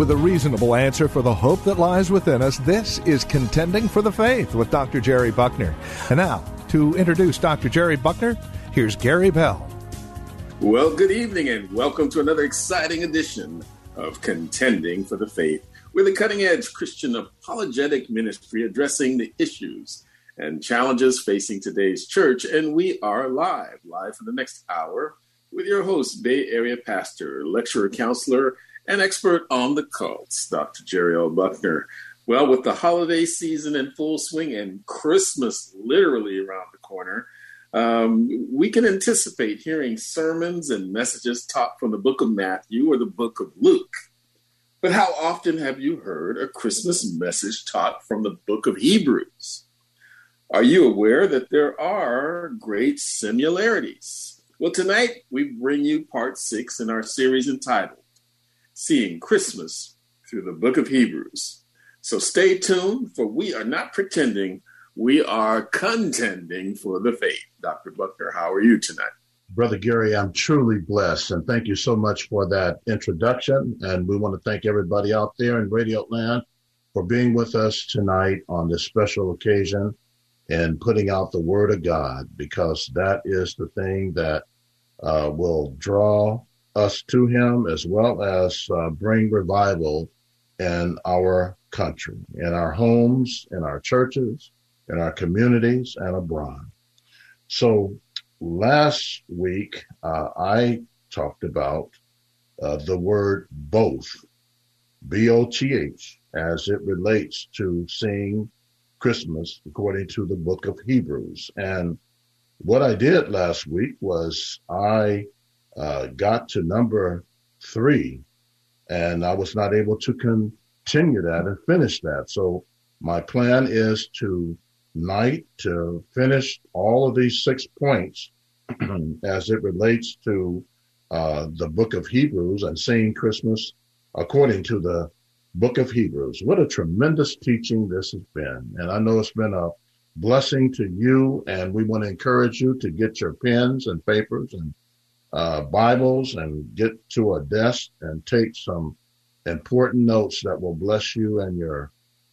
With a reasonable answer for the hope that lies within us, this is Contending for the Faith with Dr. Jerry Buckner. And now, to introduce Dr. Jerry Buckner, here's Gary Bell. Well, good evening and welcome to another exciting edition of Contending for the Faith. We're the cutting edge Christian apologetic ministry addressing the issues and challenges facing today's church. And we are live, live for the next hour with your host, Bay Area pastor, lecturer, counselor, and expert on the cults, Dr. Jerry L. Buckner. Well, with the holiday season in full swing and Christmas literally around the corner, um, we can anticipate hearing sermons and messages taught from the book of Matthew or the book of Luke. But how often have you heard a Christmas message taught from the book of Hebrews? Are you aware that there are great similarities? Well, tonight we bring you part six in our series entitled Seeing Christmas through the book of Hebrews. So stay tuned, for we are not pretending, we are contending for the faith. Dr. Buckner, how are you tonight? Brother Gary, I'm truly blessed, and thank you so much for that introduction. And we want to thank everybody out there in Radio Land for being with us tonight on this special occasion and putting out the Word of God, because that is the thing that uh, will draw us to Him as well as uh, bring revival in our country, in our homes, in our churches, in our communities, and abroad. So, last week, uh, I talked about uh, the word both, B O T H, as it relates to seeing Christmas according to the book of Hebrews. And what I did last week was I uh, got to number three and I was not able to continue that and finish that. So my plan is to night to finish all of these six points as it relates to uh, the book of Hebrews and seeing Christmas according to the book of Hebrews. What a tremendous teaching this has been. And I know it's been a blessing to you. And we want to encourage you to get your pens and papers and uh, Bibles and get to a desk and take some important notes that will bless you and your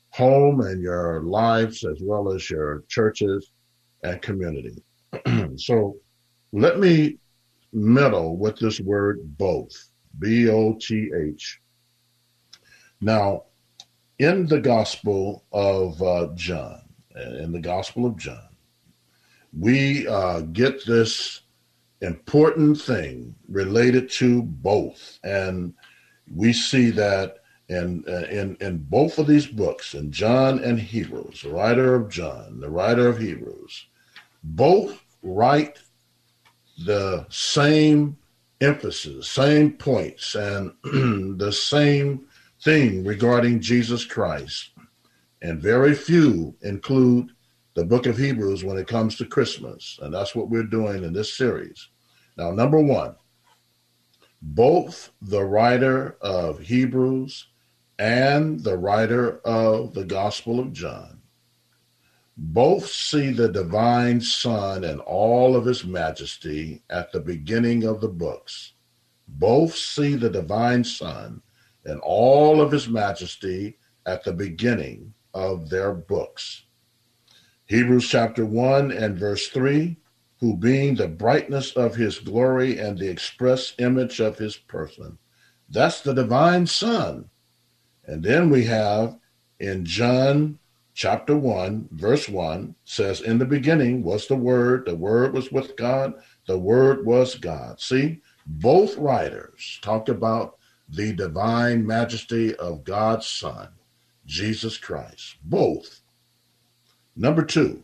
home and your lives as well as your churches and community. so let me meddle with this word both, B O T H. Now, in the Gospel of uh, John, in the Gospel of John, we uh, get this important thing related to both. And we see that in, uh, in, in both of these books, in John and Hebrews, the writer of John, the writer of Hebrews, both write the same emphasis, same points, and the same thing regarding Jesus Christ. And very few include the book of Hebrews when it comes to Christmas. And that's what we're doing in this series. Now, number one, both the writer of Hebrews and the writer of the Gospel of John both see the divine Son and all of his majesty at the beginning of the books. Both see the divine Son and all of his majesty at the beginning of their books. Hebrews chapter 1 and verse 3 who being the brightness of his glory and the express image of his person. That's the divine Son. And then we have in John chapter 1, verse 1 says, In the beginning was the Word, the Word was with God, the Word was God. See, both writers talk about the divine majesty of God's Son, Jesus Christ. Both. Number two,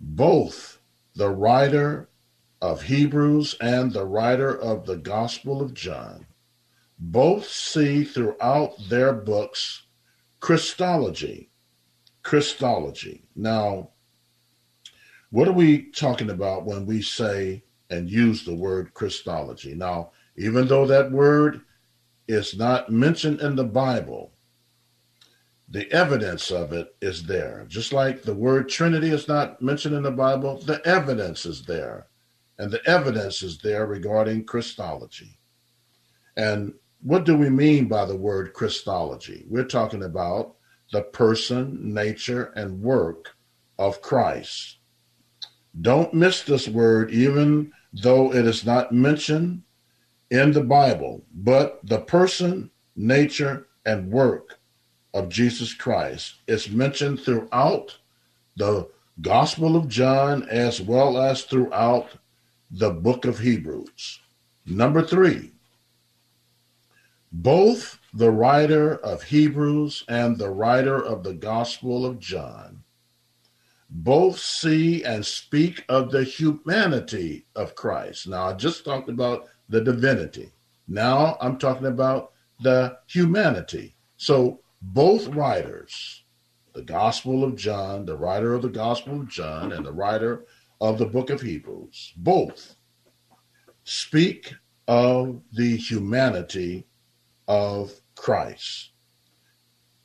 both the writer of Hebrews and the writer of the Gospel of John both see throughout their books Christology. Christology. Now, what are we talking about when we say and use the word Christology? Now, even though that word is not mentioned in the Bible, the evidence of it is there. Just like the word Trinity is not mentioned in the Bible, the evidence is there. And the evidence is there regarding Christology. And what do we mean by the word Christology? We're talking about the person, nature, and work of Christ. Don't miss this word, even though it is not mentioned in the Bible, but the person, nature, and work of Jesus Christ is mentioned throughout the Gospel of John as well as throughout the book of Hebrews. Number three, both the writer of Hebrews and the writer of the Gospel of John both see and speak of the humanity of Christ. Now, I just talked about the divinity. Now I'm talking about the humanity. So both writers, the Gospel of John, the writer of the Gospel of John, and the writer of the book of Hebrews, both speak of the humanity of Christ.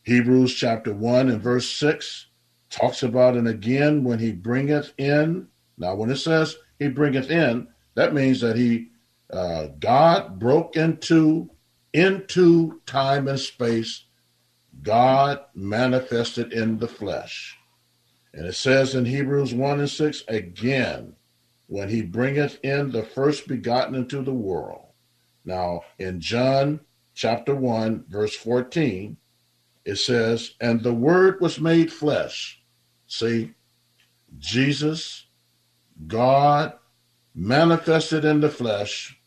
Hebrews chapter 1 and verse 6 talks about, and again, when he bringeth in, now when it says he bringeth in, that means that he, uh, God broke into, into time and space God manifested in the flesh. And it says in Hebrews 1 and 6 again, when he bringeth in the first begotten into the world. Now, in John chapter 1, verse 14, it says, And the word was made flesh. See, Jesus, God, manifested in the flesh,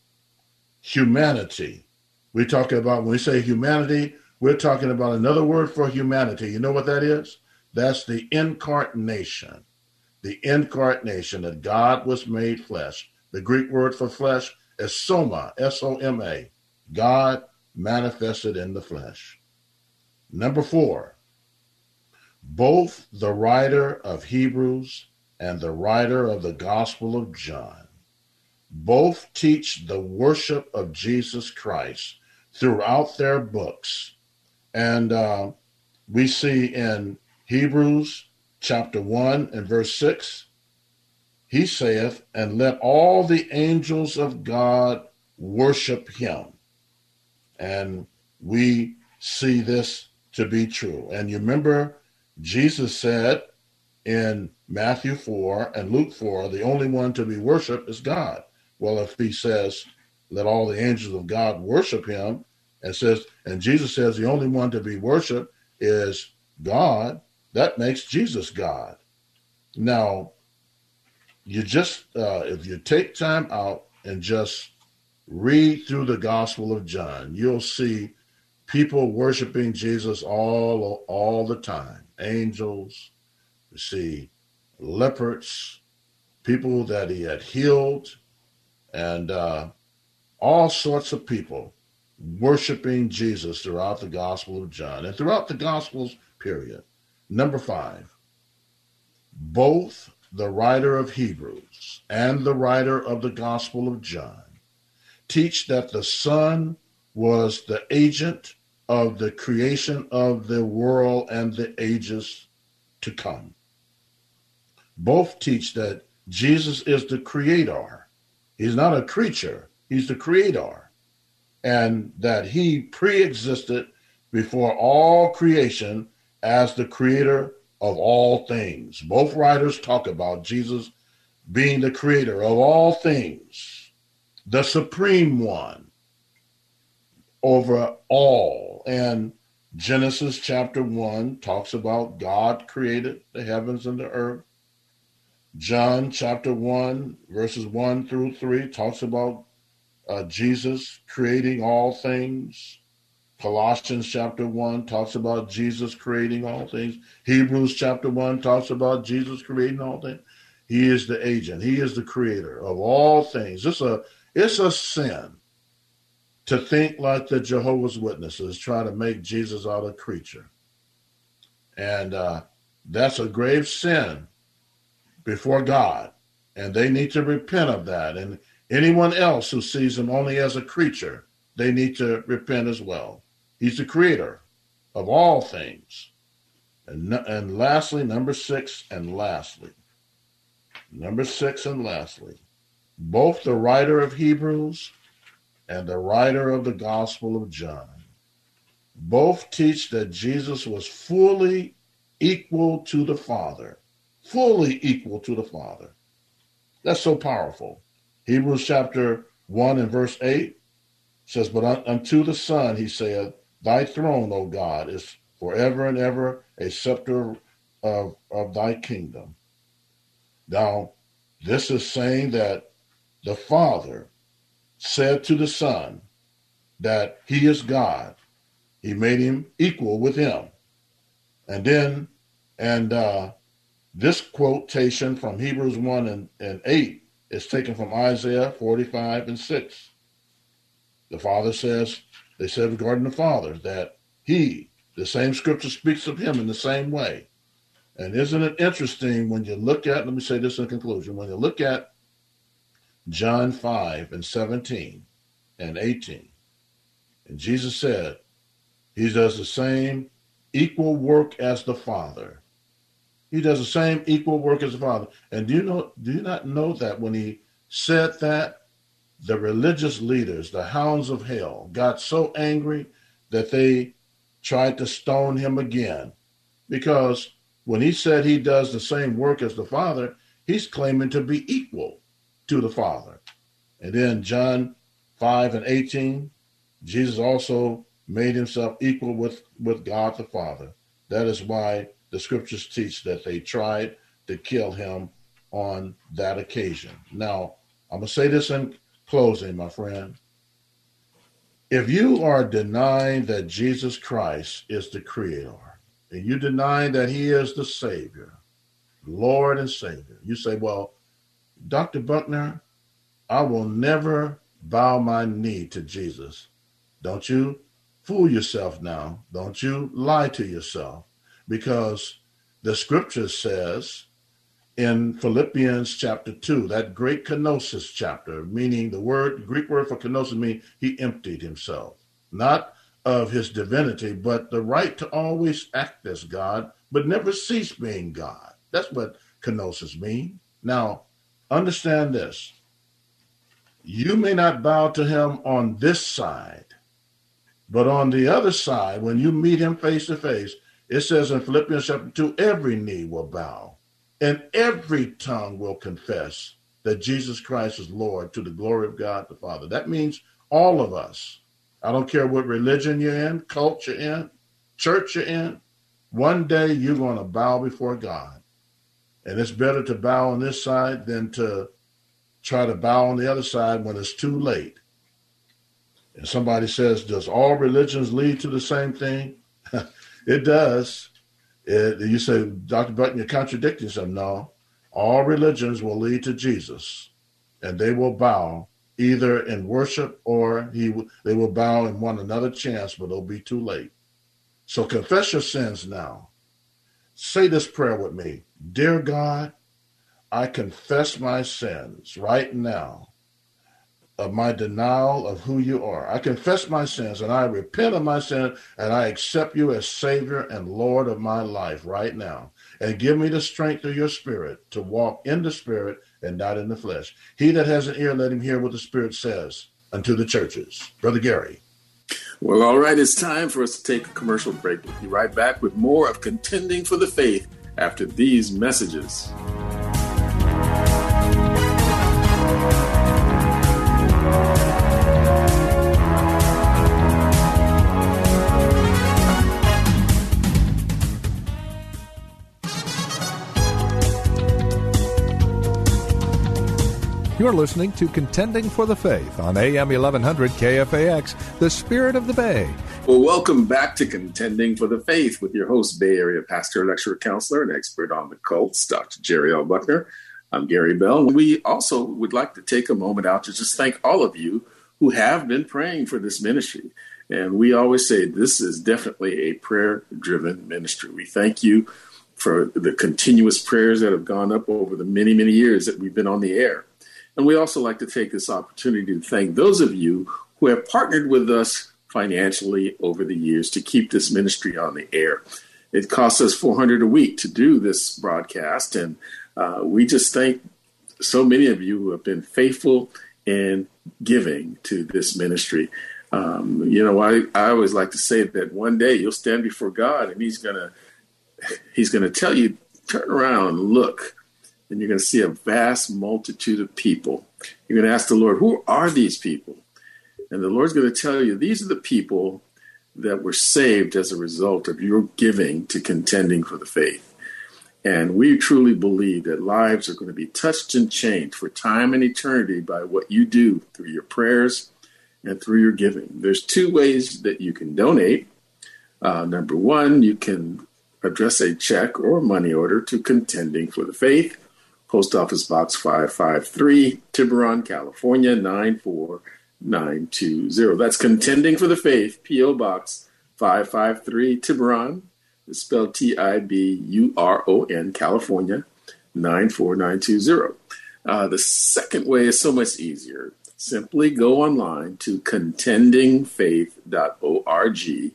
humanity. We talk about, when we say humanity, we're talking about another word for humanity. You know what that is? That's the incarnation. The incarnation that God was made flesh. The Greek word for flesh is soma, S O M A. God manifested in the flesh. Number four, both the writer of Hebrews and the writer of the Gospel of John both teach the worship of Jesus Christ throughout their books and uh, we see in Hebrews chapter 1 and verse 6, he saith, And let all the angels of God worship him. And we see this to be true. And you remember, Jesus said in Matthew 4 and Luke 4, the only one to be worshiped is God. Well, if he says, Let all the angels of God worship him, and says, and Jesus says the only one to be worshiped is God, that makes Jesus God. Now, you just, uh, if you take time out and just read through the Gospel of John, you'll see people worshiping Jesus all, all the time. Angels, you see leopards, people that he had healed, and uh, all sorts of people worshiping Jesus throughout the Gospel of John and throughout the Gospels, period. Number five, both the writer of Hebrews and the writer of the Gospel of John teach that the Son was the agent of the creation of the world and the ages to come. Both teach that Jesus is the creator. He's not a creature, he's the creator and that he pre-existed before all creation as the creator of all things. Both writers talk about Jesus being the creator of all things, the supreme one over all. And Genesis chapter 1 talks about God created the heavens and the earth. John chapter 1, verses 1 through 3 talks about uh, Jesus creating all things. Colossians chapter 1 talks about Jesus creating all things. Hebrews chapter 1 talks about Jesus creating all things. He is the agent. He is the creator of all things. It's a it's a sin to think like the Jehovah's Witnesses trying to make Jesus out a creature. And uh, that's a grave sin before God. And they need to repent of that. And anyone else who sees him only as a creature, they need to repent as well. He's the creator of all things. And, and lastly, number six, and lastly, number six, and lastly, both the writer of Hebrews and the writer of the Gospel of John both teach that Jesus was fully equal to the Father, fully equal to the Father. That's so powerful. Hebrews chapter 1 and verse 8 says, But unto the Son he saith, Thy throne, O God, is forever and ever a scepter of, of thy kingdom. Now, this is saying that the Father said to the Son that he is God. He made him equal with him. And then, and uh, this quotation from Hebrews 1 and, and 8 is taken from Isaiah 45 and 6. The Father says, they said regarding the Father that he, the same scripture speaks of him in the same way. And isn't it interesting when you look at, let me say this in conclusion, when you look at John 5 and 17 and 18. And Jesus said, He does the same equal work as the Father. He does the same equal work as the Father. And do you know, do you not know that when he said that, the religious leaders, the hounds of hell, got so angry that they tried to stone him again. Because when he said he does the same work as the Father, he's claiming to be equal to the Father. And then John 5 and 18, Jesus also made himself equal with, with God the Father. That is why the scriptures teach that they tried to kill him on that occasion. Now, I'm going to say this in closing, my friend. If you are denying that Jesus Christ is the Creator, and you deny that He is the Savior, Lord and Savior, you say, Well, Dr. Buckner, I will never bow my knee to Jesus. Don't you fool yourself now. Don't you lie to yourself because the scripture says in Philippians chapter 2, that great kenosis chapter, meaning the word, Greek word for kenosis means he emptied himself, not of his divinity, but the right to always act as God, but never cease being God. That's what kenosis means. Now, Understand this. You may not bow to him on this side, but on the other side, when you meet him face to face, it says in Philippians chapter 2 every knee will bow and every tongue will confess that Jesus Christ is Lord to the glory of God the Father. That means all of us. I don't care what religion you're in, culture in, church you're in. One day you're going to bow before God. And it's better to bow on this side than to try to bow on the other side when it's too late. And somebody says, Does all religions lead to the same thing? it does. It, you say, Dr. Buckner, you're contradicting yourself. No. All religions will lead to Jesus, and they will bow either in worship or he they will bow in one another chance, but it'll be too late. So confess your sins now. Say this prayer with me Dear God, I confess my sins right now of my denial of who you are. I confess my sins and I repent of my sin and I accept you as Savior and Lord of my life right now. And give me the strength of your Spirit to walk in the Spirit and not in the flesh. He that has an ear, let him hear what the Spirit says unto the churches. Brother Gary. Well, all right, it's time for us to take a commercial break. We'll be right back with more of Contending for the Faith after these messages. You're listening to Contending for the Faith on AM 1100 KFAX, the spirit of the Bay. Well, welcome back to Contending for the Faith with your host, Bay Area pastor, lecturer, counselor, and expert on the cults, Dr. Jerry L. Buckner. I'm Gary Bell. We also would like to take a moment out to just thank all of you who have been praying for this ministry. And we always say this is definitely a prayer driven ministry. We thank you for the continuous prayers that have gone up over the many, many years that we've been on the air. And we also like to take this opportunity to thank those of you who have partnered with us financially over the years to keep this ministry on the air. It costs us 400 a week to do this broadcast, and uh, we just thank so many of you who have been faithful in giving to this ministry. Um, you know, I, I always like to say that one day you'll stand before God, and He's gonna He's gonna tell you, turn around look, and you're gonna see a vast multitude of people. You're gonna ask the Lord, who are these people? And the Lord's going to tell you these are the people that were saved as a result of your giving to contending for the faith. And we truly believe that lives are going to be touched and changed for time and eternity by what you do through your prayers and through your giving. There's two ways that you can donate. Uh, number one, you can address a check or money order to Contending for the Faith, Post Office Box 553, Tiburon, California 94920. That's Contending for the Faith, P.O. Box 553, Tiburon. It's spelled T I B U R O N, California 94920. Uh, the second way is so much easier. Simply go online to contendingfaith.org.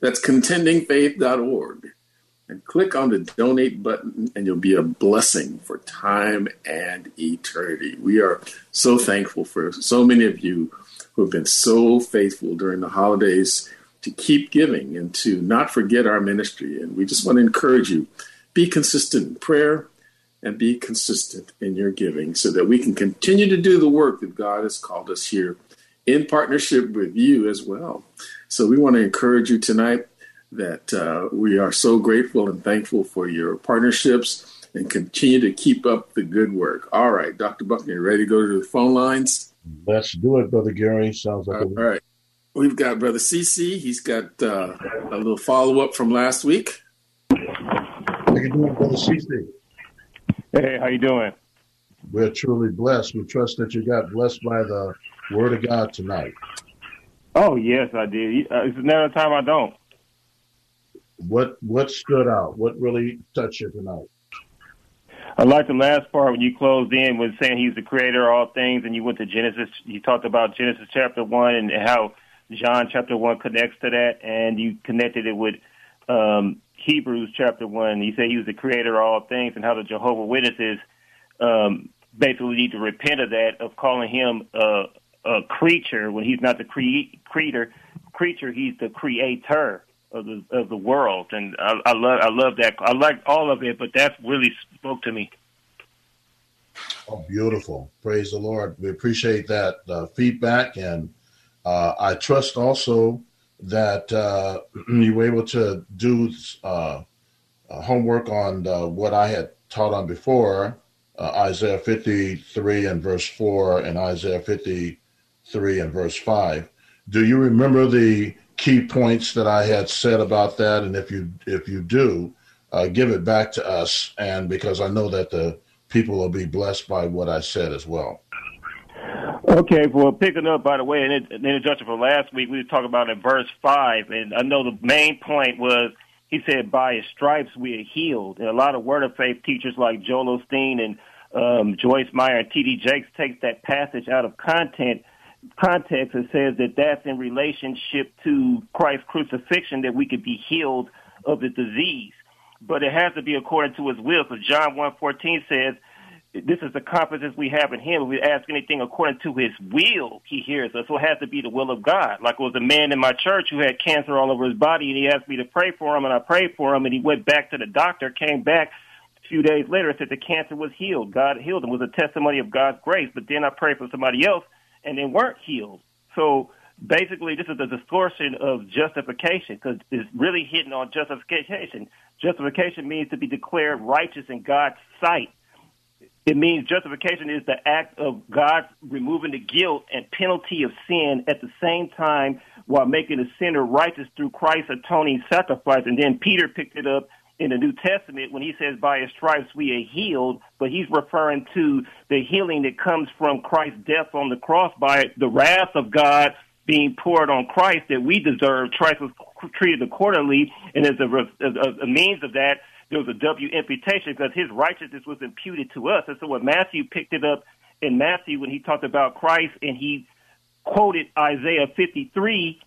That's contendingfaith.org. And click on the donate button, and you'll be a blessing for time and eternity. We are so thankful for so many of you who have been so faithful during the holidays to keep giving and to not forget our ministry. And we just want to encourage you be consistent in prayer and be consistent in your giving so that we can continue to do the work that God has called us here in partnership with you as well. So we want to encourage you tonight that uh, we are so grateful and thankful for your partnerships and continue to keep up the good work. All right, Dr. Buckner, you ready to go to the phone lines? Let's do it, Brother Gary. Sounds like all right. We've got Brother CC. He's got uh, a little follow up from last week. How you doing, Brother CC? Hey, how you doing? We're truly blessed. We trust that you got blessed by the Word of God tonight. Oh yes, I did. Uh, it's another time I don't. What What stood out? What really touched you tonight? I like the last part when you closed in with saying he's the creator of all things, and you went to Genesis. You talked about Genesis chapter one and how John chapter one connects to that, and you connected it with um, Hebrews chapter one. You say he was the creator of all things, and how the Jehovah Witnesses um, basically need to repent of that, of calling him a, a creature when he's not the cre- creator. Creature, he's the creator of the of the world, and I, I love I love that. I like all of it, but that really spoke to me. Oh, beautiful! Praise the Lord. We appreciate that uh, feedback, and uh, I trust also that uh, you were able to do uh, uh, homework on uh, what I had taught on before, Isaiah 53 and verse 4 and Isaiah 53 and verse 5. Do you remember the key points that I had said about that, and if you if you do, uh, give it back to us, and because I know that the people will be blessed by what I said as well. Okay, well, picking up by the way, in the introduction for last week, we were talking about in verse five, and I know the main point was he said, "By his stripes we are healed." And a lot of Word of Faith teachers like Joel Osteen and um, Joyce Meyer and T.D. Jakes takes that passage out of content context, it says that that's in relationship to Christ's crucifixion that we could be healed of the disease. But it has to be according to his will. So John 1.14 says, this is the confidence we have in him. If we ask anything according to his will, he hears us. So it has to be the will of God. Like it was a man in my church who had cancer all over his body, and he asked me to pray for him, and I prayed for him, and he went back to the doctor, came back a few days later, said the cancer was healed. God healed him. It was a testimony of God's grace. But then I prayed for somebody else, and they weren't healed. So basically, this is a distortion of justification because it's really hitting on justification. Justification means to be declared righteous in God's sight. It means justification is the act of God removing the guilt and penalty of sin at the same time while making the sinner righteous through Christ's atoning sacrifice. And then Peter picked it up in the New Testament when he says, by his stripes we are healed, but he's referring to the healing that comes from Christ's death on the cross by the wrath of God being poured on Christ that we deserve. Christ was treated accordingly, and as a, as a means of that, there was a W imputation because his righteousness was imputed to us. And so when Matthew picked it up in Matthew when he talked about Christ and he quoted Isaiah 53,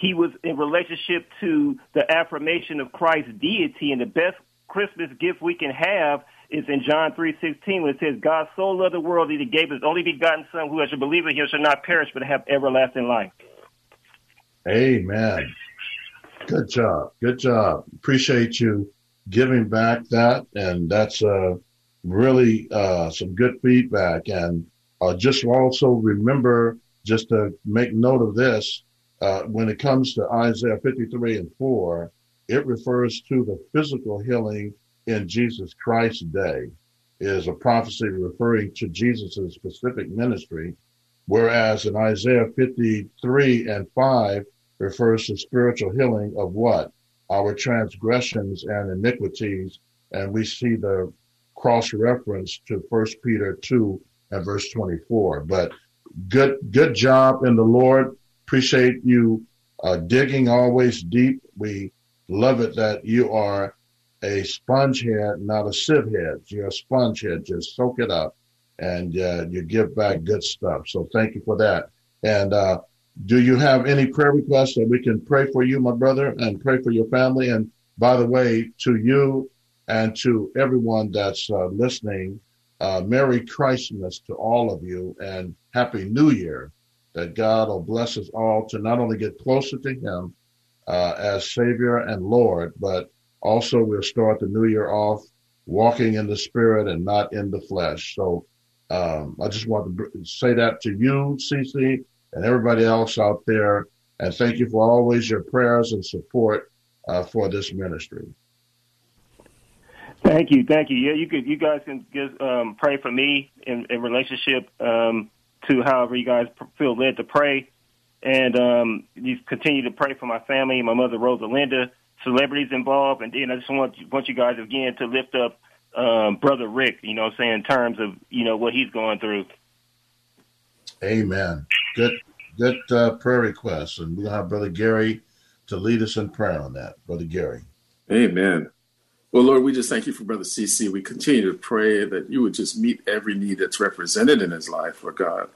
he was in relationship to the affirmation of Christ's deity. And the best Christmas gift we can have is in John 3.16 when it says, God so loved the world that he gave his only begotten son, who shall believe in him shall not perish but have everlasting life. Amen. Good job. Good job. Appreciate you giving back that. And that's uh, really uh, some good feedback. And uh, just also remember, just to make note of this, uh, when it comes to Isaiah 53 and 4, it refers to the physical healing in Jesus Christ's day. It is a prophecy referring to Jesus' specific ministry, whereas in Isaiah 53 and 5 refers to spiritual healing of what? Our transgressions and iniquities. And we see the cross reference to First Peter 2 and verse 24. But good, good job in the Lord. Appreciate you uh, digging always deep. We love it that you are a sponge head, not a sieve head. You're a sponge head. Just soak it up and uh, you give back good stuff. So thank you for that. And uh, do you have any prayer requests that we can pray for you, my brother, and pray for your family? And by the way, to you and to everyone that's uh, listening, uh, Merry Christmas to all of you and Happy New Year. That God will bless us all to not only get closer to Him uh, as Savior and Lord, but also we'll start the new year off walking in the Spirit and not in the flesh. So um, I just want to say that to you, CC, and everybody else out there. And thank you for always your prayers and support uh, for this ministry. Thank you, thank you. Yeah, you could, you guys can just um, pray for me in, in relationship um, to however you guys feel led to pray, and um, you continue to pray for my family, my mother Rosalinda, celebrities involved, and then I just want want you guys again to lift up um, brother Rick. You know, i'm saying in terms of you know what he's going through. Amen. Good, good uh, prayer request, and we're going to have brother Gary to lead us in prayer on that. Brother Gary. Amen. Well, Lord, we just thank you for Brother CC. We continue to pray that you would just meet every need that's represented in his life, Lord God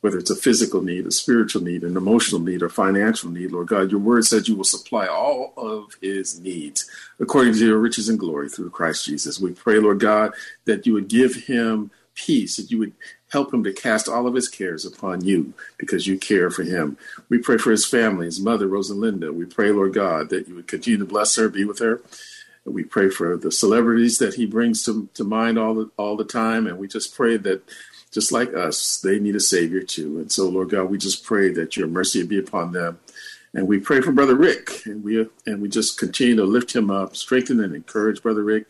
whether it's a physical need, a spiritual need, an emotional need, or financial need, Lord God, your word says you will supply all of his needs according to your riches and glory through Christ Jesus. We pray, Lord God, that you would give him peace, that you would help him to cast all of his cares upon you because you care for him. We pray for his family, his mother, Rosalinda. We pray, Lord God, that you would continue to bless her, be with her. We pray for the celebrities that he brings to, to mind all the, all the time. And we just pray that just like us, they need a Savior too. And so, Lord God, we just pray that your mercy be upon them. And we pray for Brother Rick, and we and we just continue to lift him up, strengthen and encourage Brother Rick,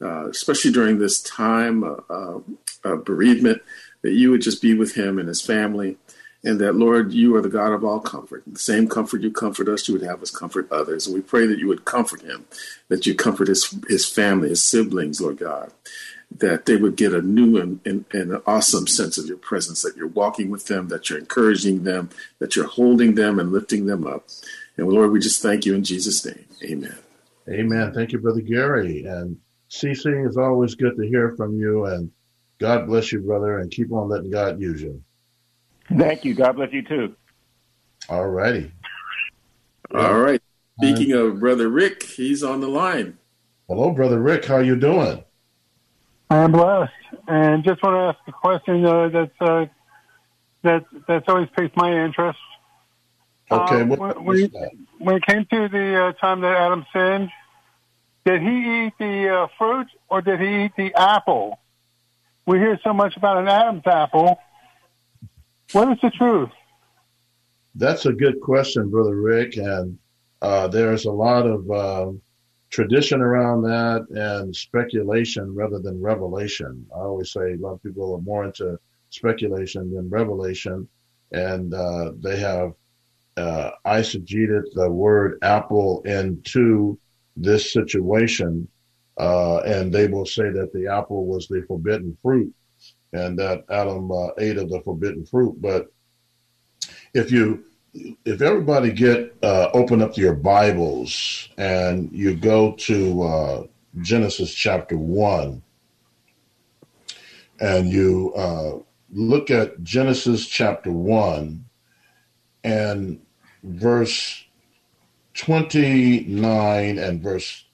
uh, especially during this time uh, of bereavement. That you would just be with him and his family, and that Lord, you are the God of all comfort. The same comfort you comfort us, you would have us comfort others. And we pray that you would comfort him, that you comfort his his family, his siblings, Lord God, that they would get a new and, and, and, an awesome sense of your presence, that you're walking with them, that you're encouraging them, that you're holding them and lifting them up. And Lord, we just thank you in Jesus' name. Amen. Amen. Thank you, Brother Gary. And CC, it's always good to hear from you. And God bless you, brother, and keep on letting God use you. Thank you. God bless you too. All righty. All right. Speaking of Brother Rick, he's on the line. Hello, Brother Rick. How you doing? I'm blessed, and just want to ask a question uh, that's uh, that that's always piqued my interest. Okay, uh, what, when, when, it came to the uh, time that Adam sinned, did he eat the uh, fruit or did he eat the apple? We hear so much about an Adam's apple. What is the truth? That's a good question, brother Rick, and uh, there's a lot of um, tradition around that and speculation rather than revelation. I always say a lot of people are more into speculation than revelation, and uh, they have uh, eisegeted the word apple into this situation, uh, and they will say that the apple was the forbidden fruit, and that Adam uh, ate of the forbidden fruit. But if you if everybody get uh, open up your Bibles and you go to uh, Genesis chapter one, and you uh, look at Genesis chapter one and verse twenty nine and verse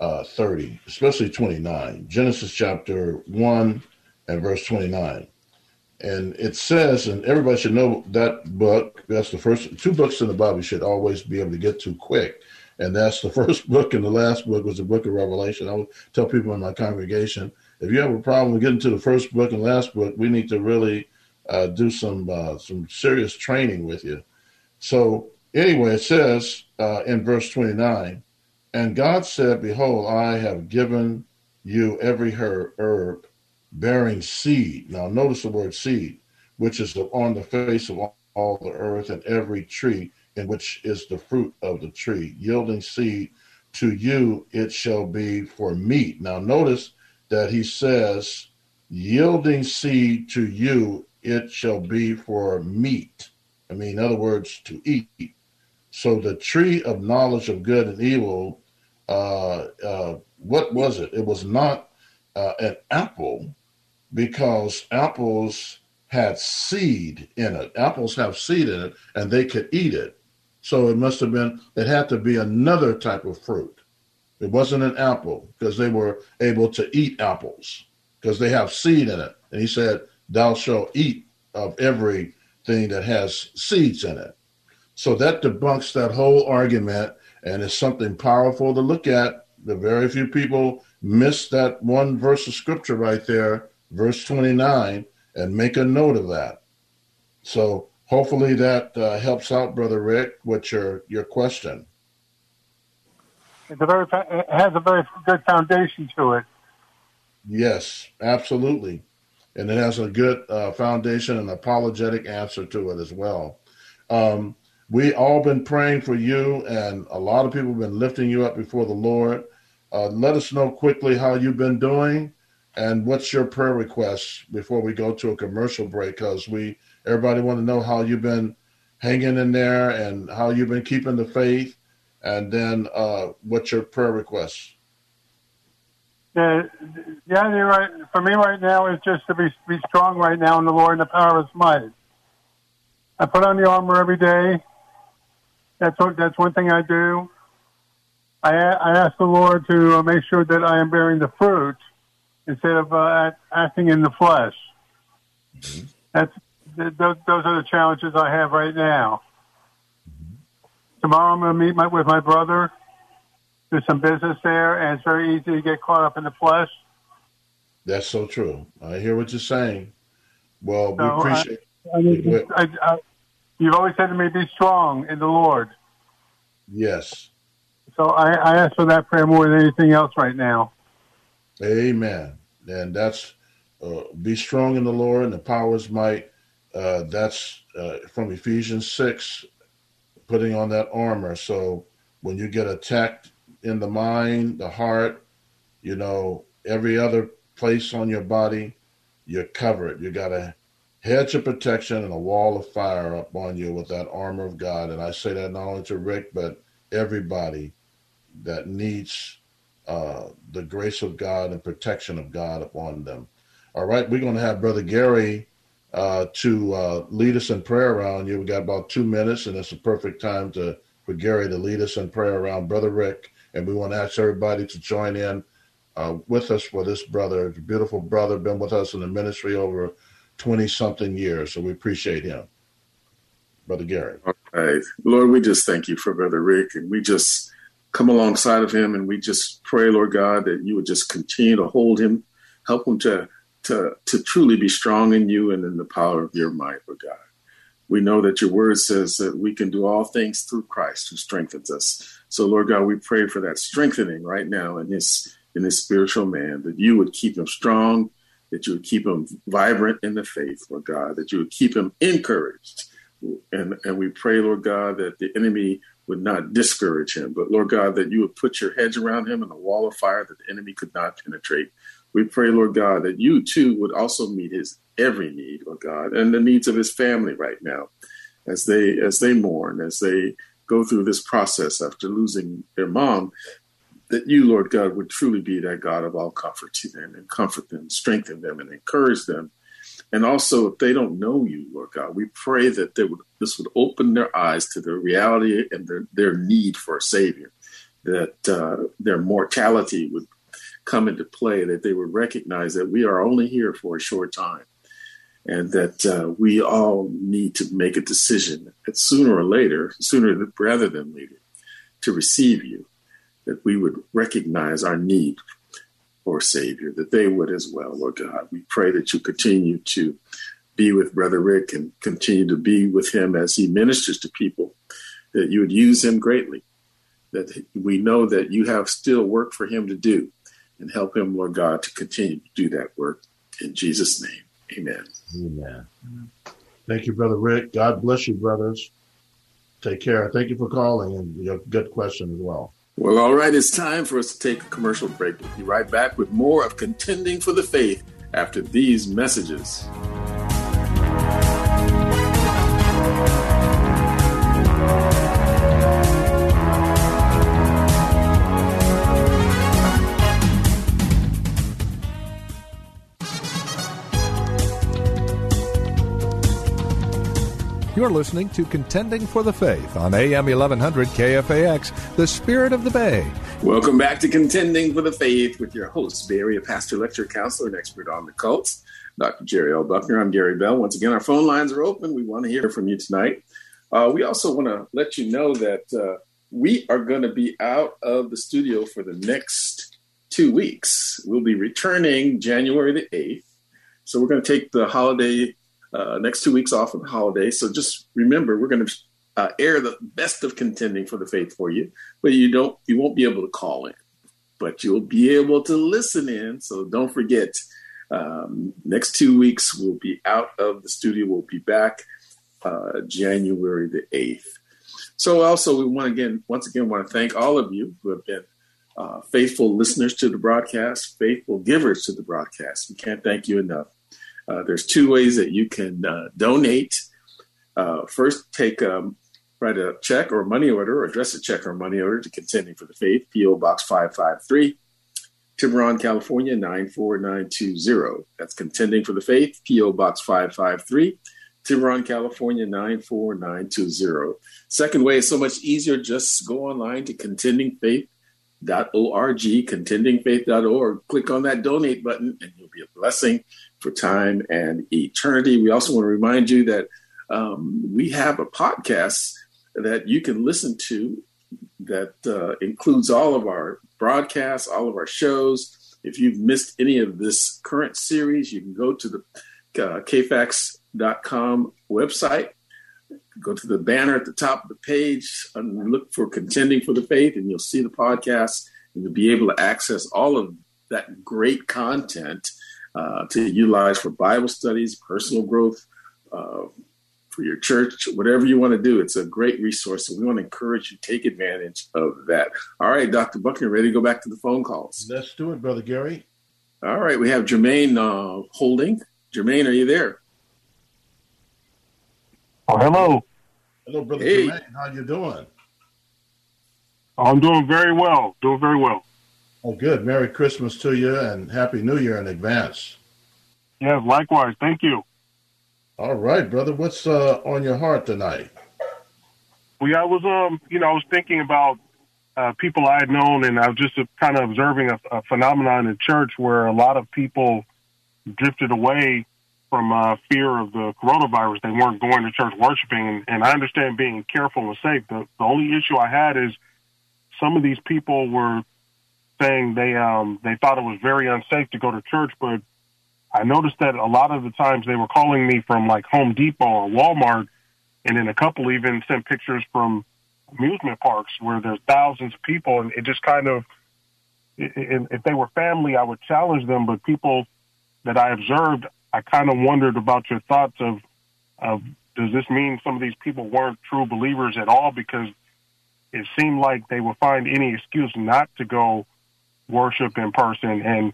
uh, thirty, especially twenty nine. Genesis chapter one and verse twenty nine. And it says, and everybody should know that book. That's the first two books in the Bible you should always be able to get to quick. And that's the first book, and the last book was the book of Revelation. I would tell people in my congregation if you have a problem getting to the first book and last book, we need to really uh, do some uh, some serious training with you. So anyway, it says uh, in verse 29, and God said, Behold, I have given you every herb bearing seed. Now, notice the word seed, which is on the face of all the earth, and every tree in which is the fruit of the tree, yielding seed. To you it shall be for meat. Now, notice that he says, yielding seed to you it shall be for meat. I mean, in other words, to eat. So the tree of knowledge of good and evil, uh, uh, what was it? It was not uh, an apple, because apples had seed in it. Apples have seed in it, and they could eat it. So it must have been, it had to be another type of fruit. It wasn't an apple because they were able to eat apples because they have seed in it. And he said, Thou shalt eat of everything that has seeds in it. So that debunks that whole argument and it's something powerful to look at. The very few people miss that one verse of scripture right there verse 29, and make a note of that. So hopefully that uh, helps out, Brother Rick, with your, your question. It's a very, it has a very good foundation to it. Yes, absolutely. And it has a good uh, foundation and apologetic answer to it as well. Um, we all been praying for you, and a lot of people have been lifting you up before the Lord. Uh, let us know quickly how you've been doing and what's your prayer request before we go to a commercial break? Because we everybody want to know how you've been hanging in there and how you've been keeping the faith, and then uh, what's your prayer request? Yeah, yeah, right. For me right now is just to be be strong right now in the Lord and the power of His might. I put on the armor every day. That's what, that's one thing I do. I I ask the Lord to make sure that I am bearing the fruit instead of uh, acting in the flesh. Mm-hmm. That's those, those are the challenges I have right now. Mm-hmm. Tomorrow I'm going to meet my, with my brother, do some business there, and it's very easy to get caught up in the flesh. That's so true. I hear what you're saying. Well, so we appreciate. I, I mean, I, I, you've always said to me, "Be strong in the Lord." Yes. So I, I ask for that prayer more than anything else right now. Amen. And that's uh, be strong in the Lord and the powers might. Uh, that's uh, from Ephesians 6, putting on that armor. So when you get attacked in the mind, the heart, you know, every other place on your body, you're covered. You got a hedge of protection and a wall of fire up on you with that armor of God. And I say that not only to Rick, but everybody that needs uh, the grace of God and protection of God upon them. All right, we're going to have Brother Gary uh, to uh, lead us in prayer around you. We got about two minutes, and it's a perfect time to for Gary to lead us in prayer around Brother Rick. And we want to ask everybody to join in uh, with us for this brother, beautiful brother, been with us in the ministry over 20 something years. So we appreciate him. Brother Gary. All right. Lord, we just thank you for Brother Rick. And we just come alongside of him and we just pray, Lord God, that you would just continue to hold him, help him to to to truly be strong in you and in the power of your might, Lord God. We know that your word says that we can do all things through Christ who strengthens us. So, Lord God, we pray for that strengthening right now in this in this spiritual man, that you would keep him strong, that you would keep him vibrant in the faith, Lord God, that you would keep him encouraged. And, and we pray, Lord God, that the enemy would not discourage him, but Lord God, that you would put your hedge around him and a wall of fire that the enemy could not penetrate. We pray, Lord God, that you too would also meet his every need, Lord God, and the needs of his family right now as they as they mourn, as they go through this process after losing their mom, that you, Lord God, would truly be that God of all comfort to them and comfort them, strengthen them, and encourage them. And also, if they don't know you, Lord God, we pray that would, this would open their eyes to the reality and their, their need for a Savior, that uh, their mortality would come into play, that they would recognize that we are only here for a short time, and that uh, we all need to make a decision that sooner or later, sooner rather than later, to receive you, that we would recognize our need for a Savior, that they would as well, Lord God. We pray that you continue to be with Brother Rick and continue to be with him as he ministers to people, that you would use him greatly, that we know that you have still work for him to do, and help him, Lord God, to continue to do that work. In Jesus' name. Amen. Amen. Thank you, Brother Rick. God bless you, brothers. Take care. Thank you for calling and your good question as well. Well, all right, it's time for us to take a commercial break. We'll be right back with more of Contending for the Faith after these messages. You're listening to Contending for the Faith on AM 1100 KFAX, the spirit of the Bay. Welcome back to Contending for the Faith with your host, Bay Area pastor, lecturer, counselor, and expert on the cults, Dr. Jerry L. Buckner. I'm Gary Bell. Once again, our phone lines are open. We want to hear from you tonight. Uh, we also want to let you know that uh, we are going to be out of the studio for the next two weeks. We'll be returning January the 8th. So we're going to take the holiday uh, next two weeks off of the holiday. So just remember, we're going to uh, air the best of contending for the faith for you, but you don't, you won't be able to call in, but you'll be able to listen in. So don't forget, um, next two weeks we'll be out of the studio. We'll be back uh, January the eighth. So also we want again, once again, want to thank all of you who have been uh, faithful listeners to the broadcast, faithful givers to the broadcast. We can't thank you enough. Uh, there's two ways that you can uh, donate. Uh, first, take um, write a check or money order, or address a check or money order to Contending for the Faith, PO Box 553, Tiburon, California 94920. That's Contending for the Faith, PO Box 553, Tiburon, California 94920. Second way is so much easier. Just go online to contendingfaith.org, contendingfaith.org. Click on that donate button, and you'll be a blessing for time and eternity. We also want to remind you that um, we have a podcast that you can listen to that uh, includes all of our broadcasts, all of our shows. If you've missed any of this current series, you can go to the uh, kfax.com website, go to the banner at the top of the page, and look for Contending for the Faith, and you'll see the podcast, and you'll be able to access all of that great content uh, to utilize for Bible studies, personal growth, uh, for your church, whatever you want to do. It's a great resource. and we want to encourage you to take advantage of that. All right, Dr. Buckner, ready to go back to the phone calls? Let's do it, Brother Gary. All right, we have Jermaine uh, holding. Jermaine, are you there? Oh, hello. Hello, Brother hey. Jermaine. How you doing? I'm doing very well. Doing very well. Oh, good. Merry Christmas to you and Happy New Year in advance. Yeah, likewise. Thank you. All right, brother. What's uh, on your heart tonight? Well, I was, um, you know, I was thinking about uh, people I had known, and I was just kind of observing a, a, phenomenon in church where a lot of people drifted away from uh, fear of the coronavirus. They weren't going to church worshiping, and, and I understand being careful and safe. The, the only issue I had is some of these people were saying they um they thought it was very unsafe to go to church, but I noticed that a lot of the times they were calling me from like Home Depot or Walmart, and then a couple even sent pictures from amusement parks where there's thousands of people, and it just kind of if they were family, I would challenge them, but people that I observed, I kind of wondered about your thoughts of of does this mean some of these people weren't true believers at all? Because it seemed like they would find any excuse not to go worship in person. And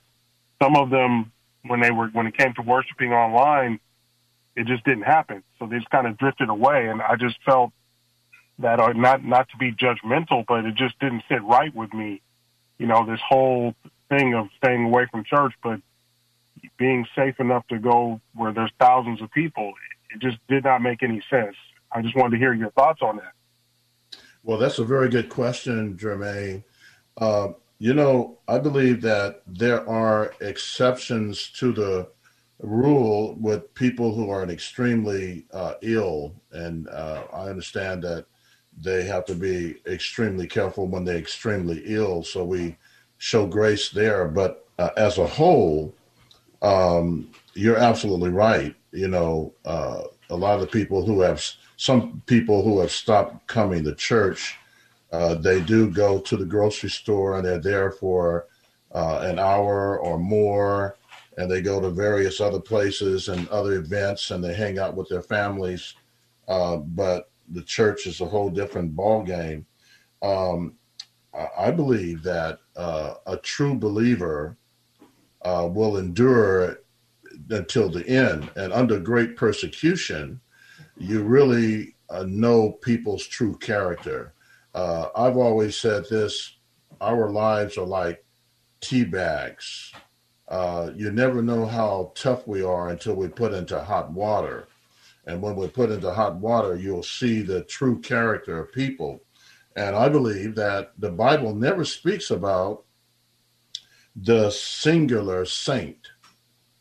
some of them, when they were when it came to worshiping online, it just didn't happen. So they just kind of drifted away. And I just felt that, or uh, not not to be judgmental, but it just didn't sit right with me. You know, this whole thing of staying away from church, but being safe enough to go where there's thousands of people, it just did not make any sense. I just wanted to hear your thoughts on that. Well, that's a very good question, Jermaine. Uh, you know, I believe that there are exceptions to the rule with people who are extremely uh, ill, and uh, I understand that they have to be extremely careful when they're extremely ill. So we show grace there. But uh, as a whole, um, you're absolutely right. You know, uh, a lot of the people who have some people who have stopped coming to church, uh, they do go to the grocery store and they're there for uh, an hour or more, and they go to various other places and other events and they hang out with their families. Uh, but the church is a whole different ball game. Um, I believe that uh, a true believer uh, will endure until the end, and under great persecution, you really know people's true character. Uh, I've always said this our lives are like tea bags. Uh, you never know how tough we are until we put into hot water. And when we put into hot water, you'll see the true character of people. And I believe that the Bible never speaks about the singular saint,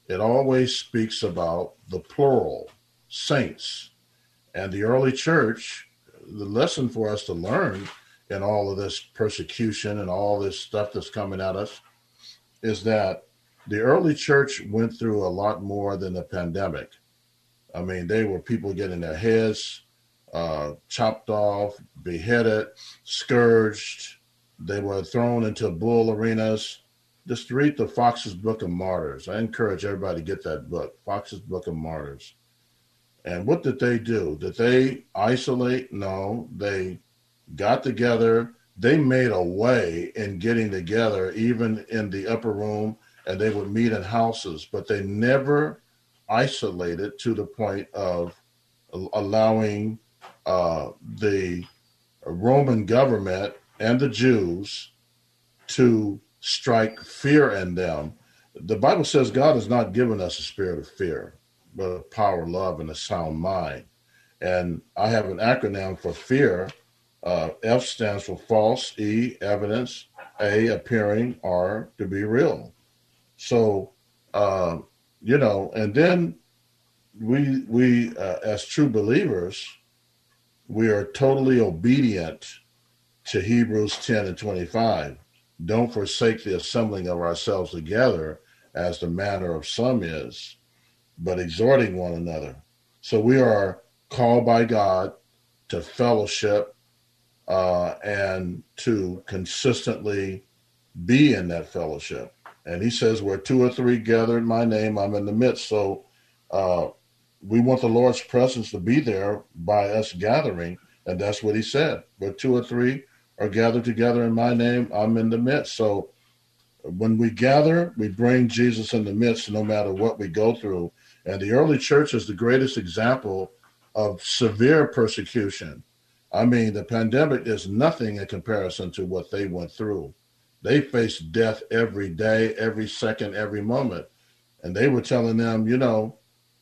it always speaks about the plural saints. And the early church, the lesson for us to learn in all of this persecution and all this stuff that's coming at us is that the early church went through a lot more than the pandemic. I mean, they were people getting their heads uh, chopped off, beheaded, scourged. They were thrown into bull arenas. Just read the Foxe's Book of Martyrs. I encourage everybody to get that book, Foxe's Book of Martyrs. And what did they do? Did they isolate? No, they got together. They made a way in getting together, even in the upper room, and they would meet in houses, but they never isolated to the point of allowing uh, the Roman government and the Jews to strike fear in them. The Bible says God has not given us a spirit of fear, but power, love, and a sound mind. And I have an acronym for fear. Uh, F stands for false, E, evidence, A, appearing, R, to be real. So, uh, you know, and then we, we uh, as true believers, we are totally obedient to Hebrews 10 and 25. Don't forsake the assembling of ourselves together as the manner of some is, but exhorting one another. So we are called by God to fellowship uh, and to consistently be in that fellowship. And he says, Where two or three gather in my name, I'm in the midst. So uh, we want the Lord's presence to be there by us gathering. And that's what he said. Where two or three are gathered together in my name, I'm in the midst. So when we gather, we bring Jesus in the midst no matter what we go through. And the early church is the greatest example of severe persecution. I mean, the pandemic is nothing in comparison to what they went through. They faced death every day, every second, every moment. And they were telling them, you know,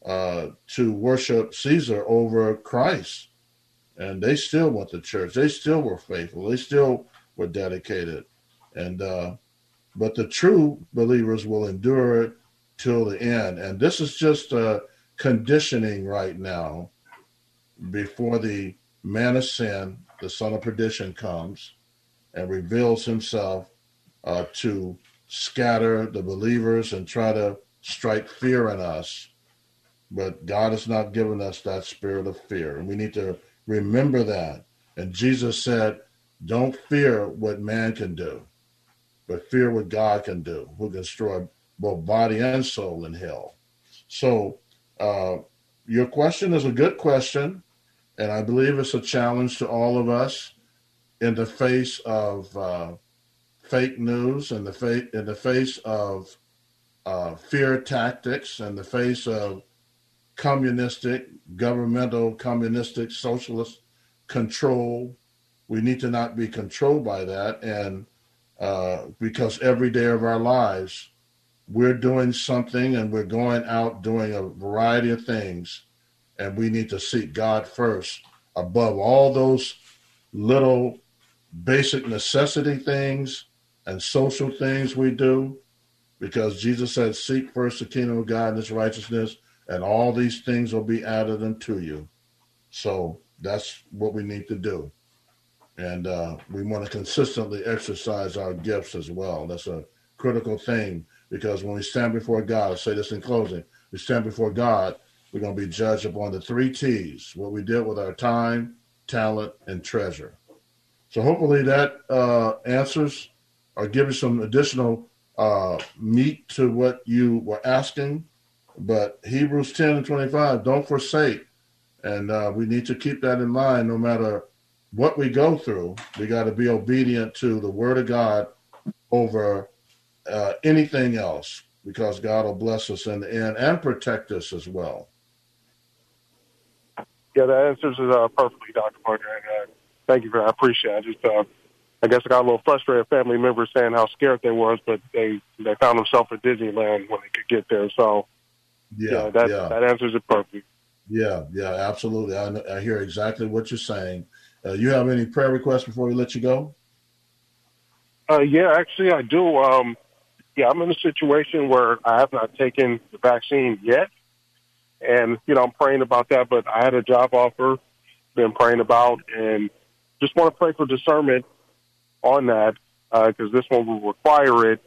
uh, to worship Caesar over Christ. And they still went to church. They still were faithful. They still were dedicated. And, uh, but the true believers will endure till the end. And this is just uh, conditioning right now before the man of sin, the son of perdition, comes and reveals himself uh, to scatter the believers and try to strike fear in us. But God has not given us that spirit of fear. And we need to remember that. And Jesus said, Don't fear what man can do, but fear what God can do, who can destroy both body and soul in hell. So, uh, your question is a good question, and I believe it's a challenge to all of us. in the face of uh, fake news, in the, fa- in the face of uh, fear tactics, in the face of communistic, governmental, communistic, socialist control. We need to not be controlled by that. And uh, because every day of our lives, we're doing something and we're going out doing a variety of things. And we need to seek God first above all those little basic necessity things and social things we do. Because Jesus said, Seek first the kingdom of God and his righteousness, and all these things will be added unto you. So that's what we need to do. And uh, we want to consistently exercise our gifts as well. That's a critical thing because when we stand before God, I'll say this in closing, we stand before God, we're going to be judged upon the three T's what we did with our time, talent, and treasure. So hopefully that uh, answers or gives some additional uh, meat to what you were asking. But Hebrews 10 and 25, don't forsake. And uh, we need to keep that in mind no matter what we go through. We got to be obedient to the word of God over uh, anything else because God will bless us in the end and protect us as well. Yeah, that answers it uh, perfectly, Dr. Parker. And, uh, thank you for that. I appreciate it. I just, uh, I guess I got a little frustrated family members saying how scared they was, but they, they found themselves at Disneyland when they could get there. So, yeah, yeah that, yeah. that answers it perfectly. Yeah, yeah, absolutely. I, I hear exactly what you're saying. Uh, you have any prayer requests before we let you go? Uh, yeah, actually, I do. Um, yeah, I'm in a situation where I have not taken the vaccine yet. And, you know, I'm praying about that, but I had a job offer, been praying about, and just want to pray for discernment on that because uh, this one will require it.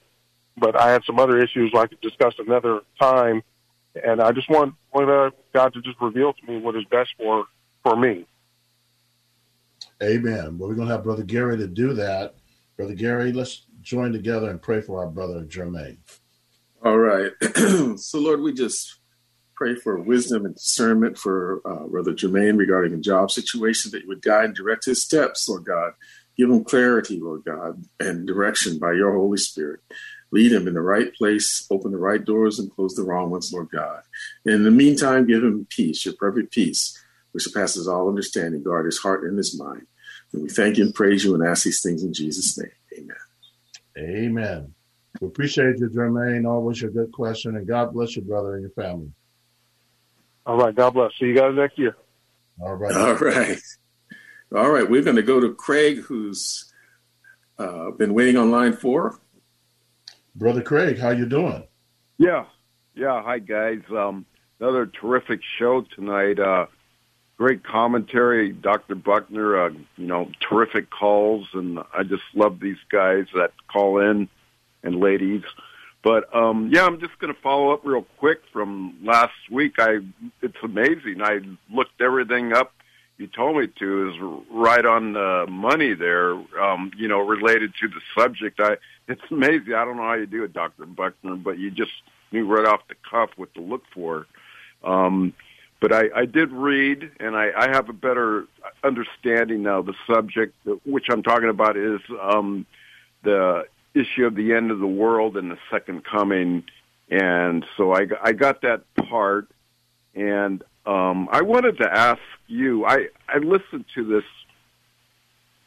But I had some other issues like discuss another time, and I just want want God to just reveal to me what is best for for me. Amen. Well, we're going to have Brother Gary to do that. Brother Gary, let's join together and pray for our brother Jermaine. All right. so, Lord, we just pray for wisdom and discernment for uh, Brother Jermaine regarding a job situation that you would guide and direct his steps, Lord God. Give him clarity, Lord God, and direction by your Holy Spirit. Lead him in the right place, open the right doors, and close the wrong ones, Lord God. And in the meantime, give him peace, your perfect peace, which surpasses all understanding. Guard his heart and his mind. And we thank you and praise you and ask these things in Jesus' name. Amen. Amen. We appreciate you, Jermaine. Always a good question. And God bless you, brother, and your family. All right. God bless. See you guys next year. All right. All right. All right. We're going to go to Craig, who's uh, been waiting online for. Brother Craig, how you doing? Yeah. Yeah. Hi, guys. Um, another terrific show tonight. Uh, great commentary, Dr. Buckner. Uh, you know, terrific calls, and I just love these guys that call in and ladies. But um, yeah, I'm just going to follow up real quick from last week. I it's amazing. I looked everything up. You told me to is right on the money there. Um, you know, related to the subject. I it's amazing. I don't know how you do it, Doctor Buckner, but you just knew right off the cuff what to look for. Um, but I, I did read, and I, I have a better understanding now. The subject, which I'm talking about, is um, the issue of the end of the world and the second coming. And so I, I got that part, and um, I wanted to ask you. I, I listened to this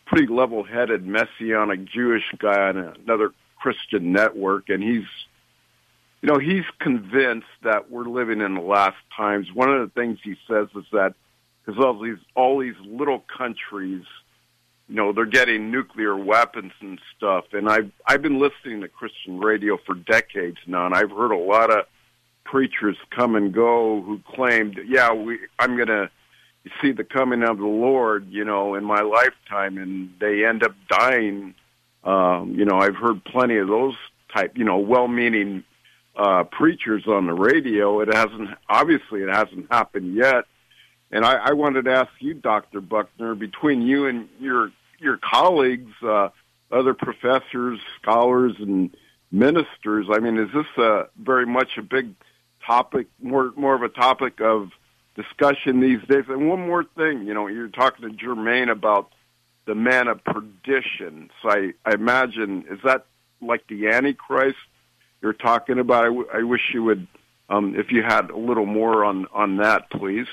pretty level-headed messianic Jewish guy on another Christian network, and he's you know, he's convinced that we're living in the last times. One of the things he says is that because all these all these little countries, you know, they're getting nuclear weapons and stuff. And I've I've been listening to Christian radio for decades now, and I've heard a lot of preachers come and go who claimed, yeah, we I'm gonna see the coming of the Lord, you know, in my lifetime, and they end up dying. Um, you know, I've heard plenty of those type, you know, well-meaning uh, preachers on the radio. It hasn't, obviously, it hasn't happened yet. And I, I wanted to ask you, Dr. Buckner, between you and your your colleagues, uh, other professors, scholars, and ministers, I mean, is this a, very much a big topic, more more of a topic of discussion these days? And one more thing, you know, you're talking to Jermaine about the man of perdition. So I, I imagine is that like the Antichrist you're talking about? I, w- I wish you would, um, if you had a little more on on that, please.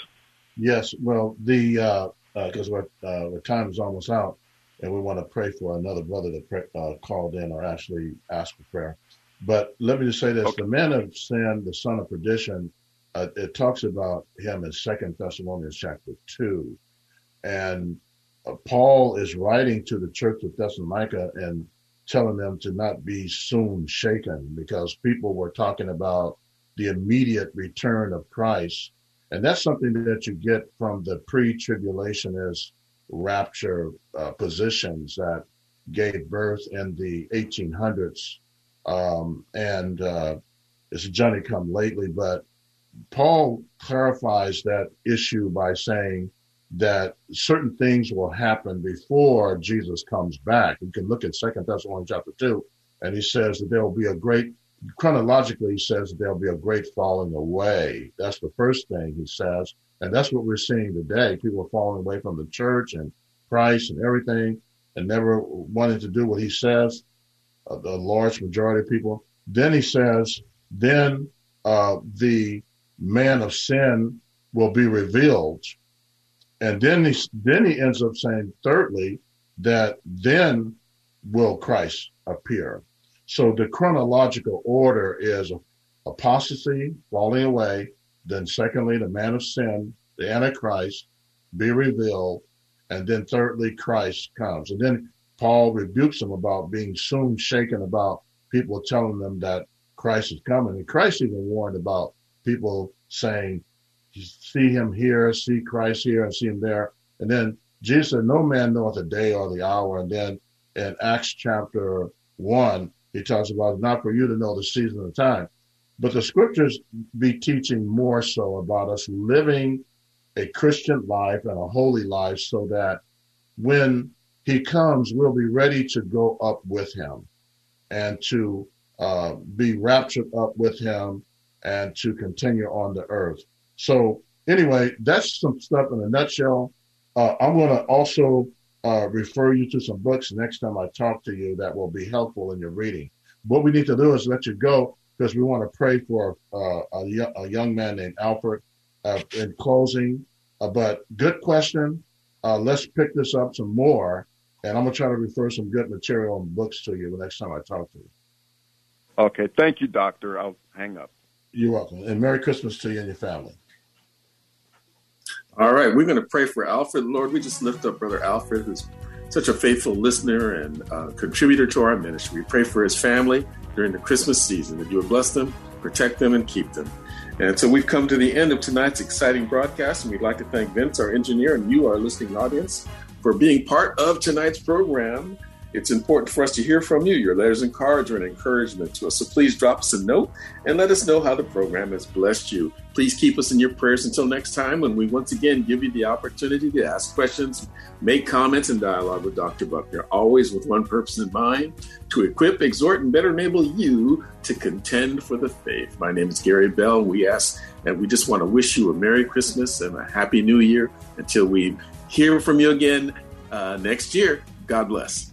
Yes. Well, the because uh, uh, our uh, time is almost out, and we want to pray for another brother that pray, uh, called in or actually asked for prayer. But let me just say this: okay. the man of sin, the son of perdition, uh, it talks about him in Second Thessalonians chapter two, and uh, Paul is writing to the church of Thessalonica and telling them to not be soon shaken because people were talking about the immediate return of Christ, and that's something that you get from the pre-tribulationist rapture uh, positions that gave birth in the 1800s um, and uh, it's Johnny come lately, but Paul clarifies that issue by saying that certain things will happen before Jesus comes back. You can look at Second Thessalonians chapter two, and he says that there will be a great chronologically he says that there'll be a great falling away. That's the first thing he says, and that's what we're seeing today. People are falling away from the church and Christ and everything, and never wanting to do what he says uh, the large majority of people. Then he says, then uh, the man of sin will be revealed. And then he, then he ends up saying, thirdly, that then will Christ appear. So the chronological order is apostasy, falling away. Then secondly, the man of sin, the Antichrist, be revealed. And then thirdly, Christ comes. And then Paul rebukes them about being soon shaken about people telling them that Christ is coming. And Christ even warned about people saying, see him here, see Christ here, and see him there. And then Jesus said, no man knoweth the day or the hour. And then in Acts chapter one, he talks about not for you to know the season of time. But the scriptures be teaching more so about us living a Christian life and a holy life so that when he comes, we'll be ready to go up with him and to uh, be raptured up with him and to continue on the earth. So anyway, that's some stuff in a nutshell. Uh, I'm going to also uh, refer you to some books next time I talk to you that will be helpful in your reading. What we need to do is let you go because we want to pray for uh, a, a, young man named Alfred uh, in closing. Uh, but good question. let's pick this up some more and I'm gonna try to refer some good material and books to you the next time I talk to you. Okay, thank you, Doctor. I'll hang up. You're welcome, and Merry Christmas to you and your family. All right, we're going to pray for Alfred. Lord, we just lift up Brother Alfred, who's such a faithful listener and uh, contributor to our ministry. We pray for his family during the Christmas season that you would bless them, protect them, and keep them. And so we've come to the end of tonight's exciting broadcast, and we'd like to thank Vince, our engineer, and you, our listening audience, for being part of tonight's program. It's important for us to hear from you. Your letters and cards are an encouragement to us. So please drop us a note and let us know how the program has blessed you. Please keep us in your prayers until next time when we once again give you the opportunity to ask questions, make comments, and dialogue with Dr. Buckner, always with one purpose in mind to equip, exhort, and better enable you to contend for the faith. My name is Gary Bell. We ask and we just want to wish you a Merry Christmas and a Happy New Year until we hear from you again uh, next year. God bless.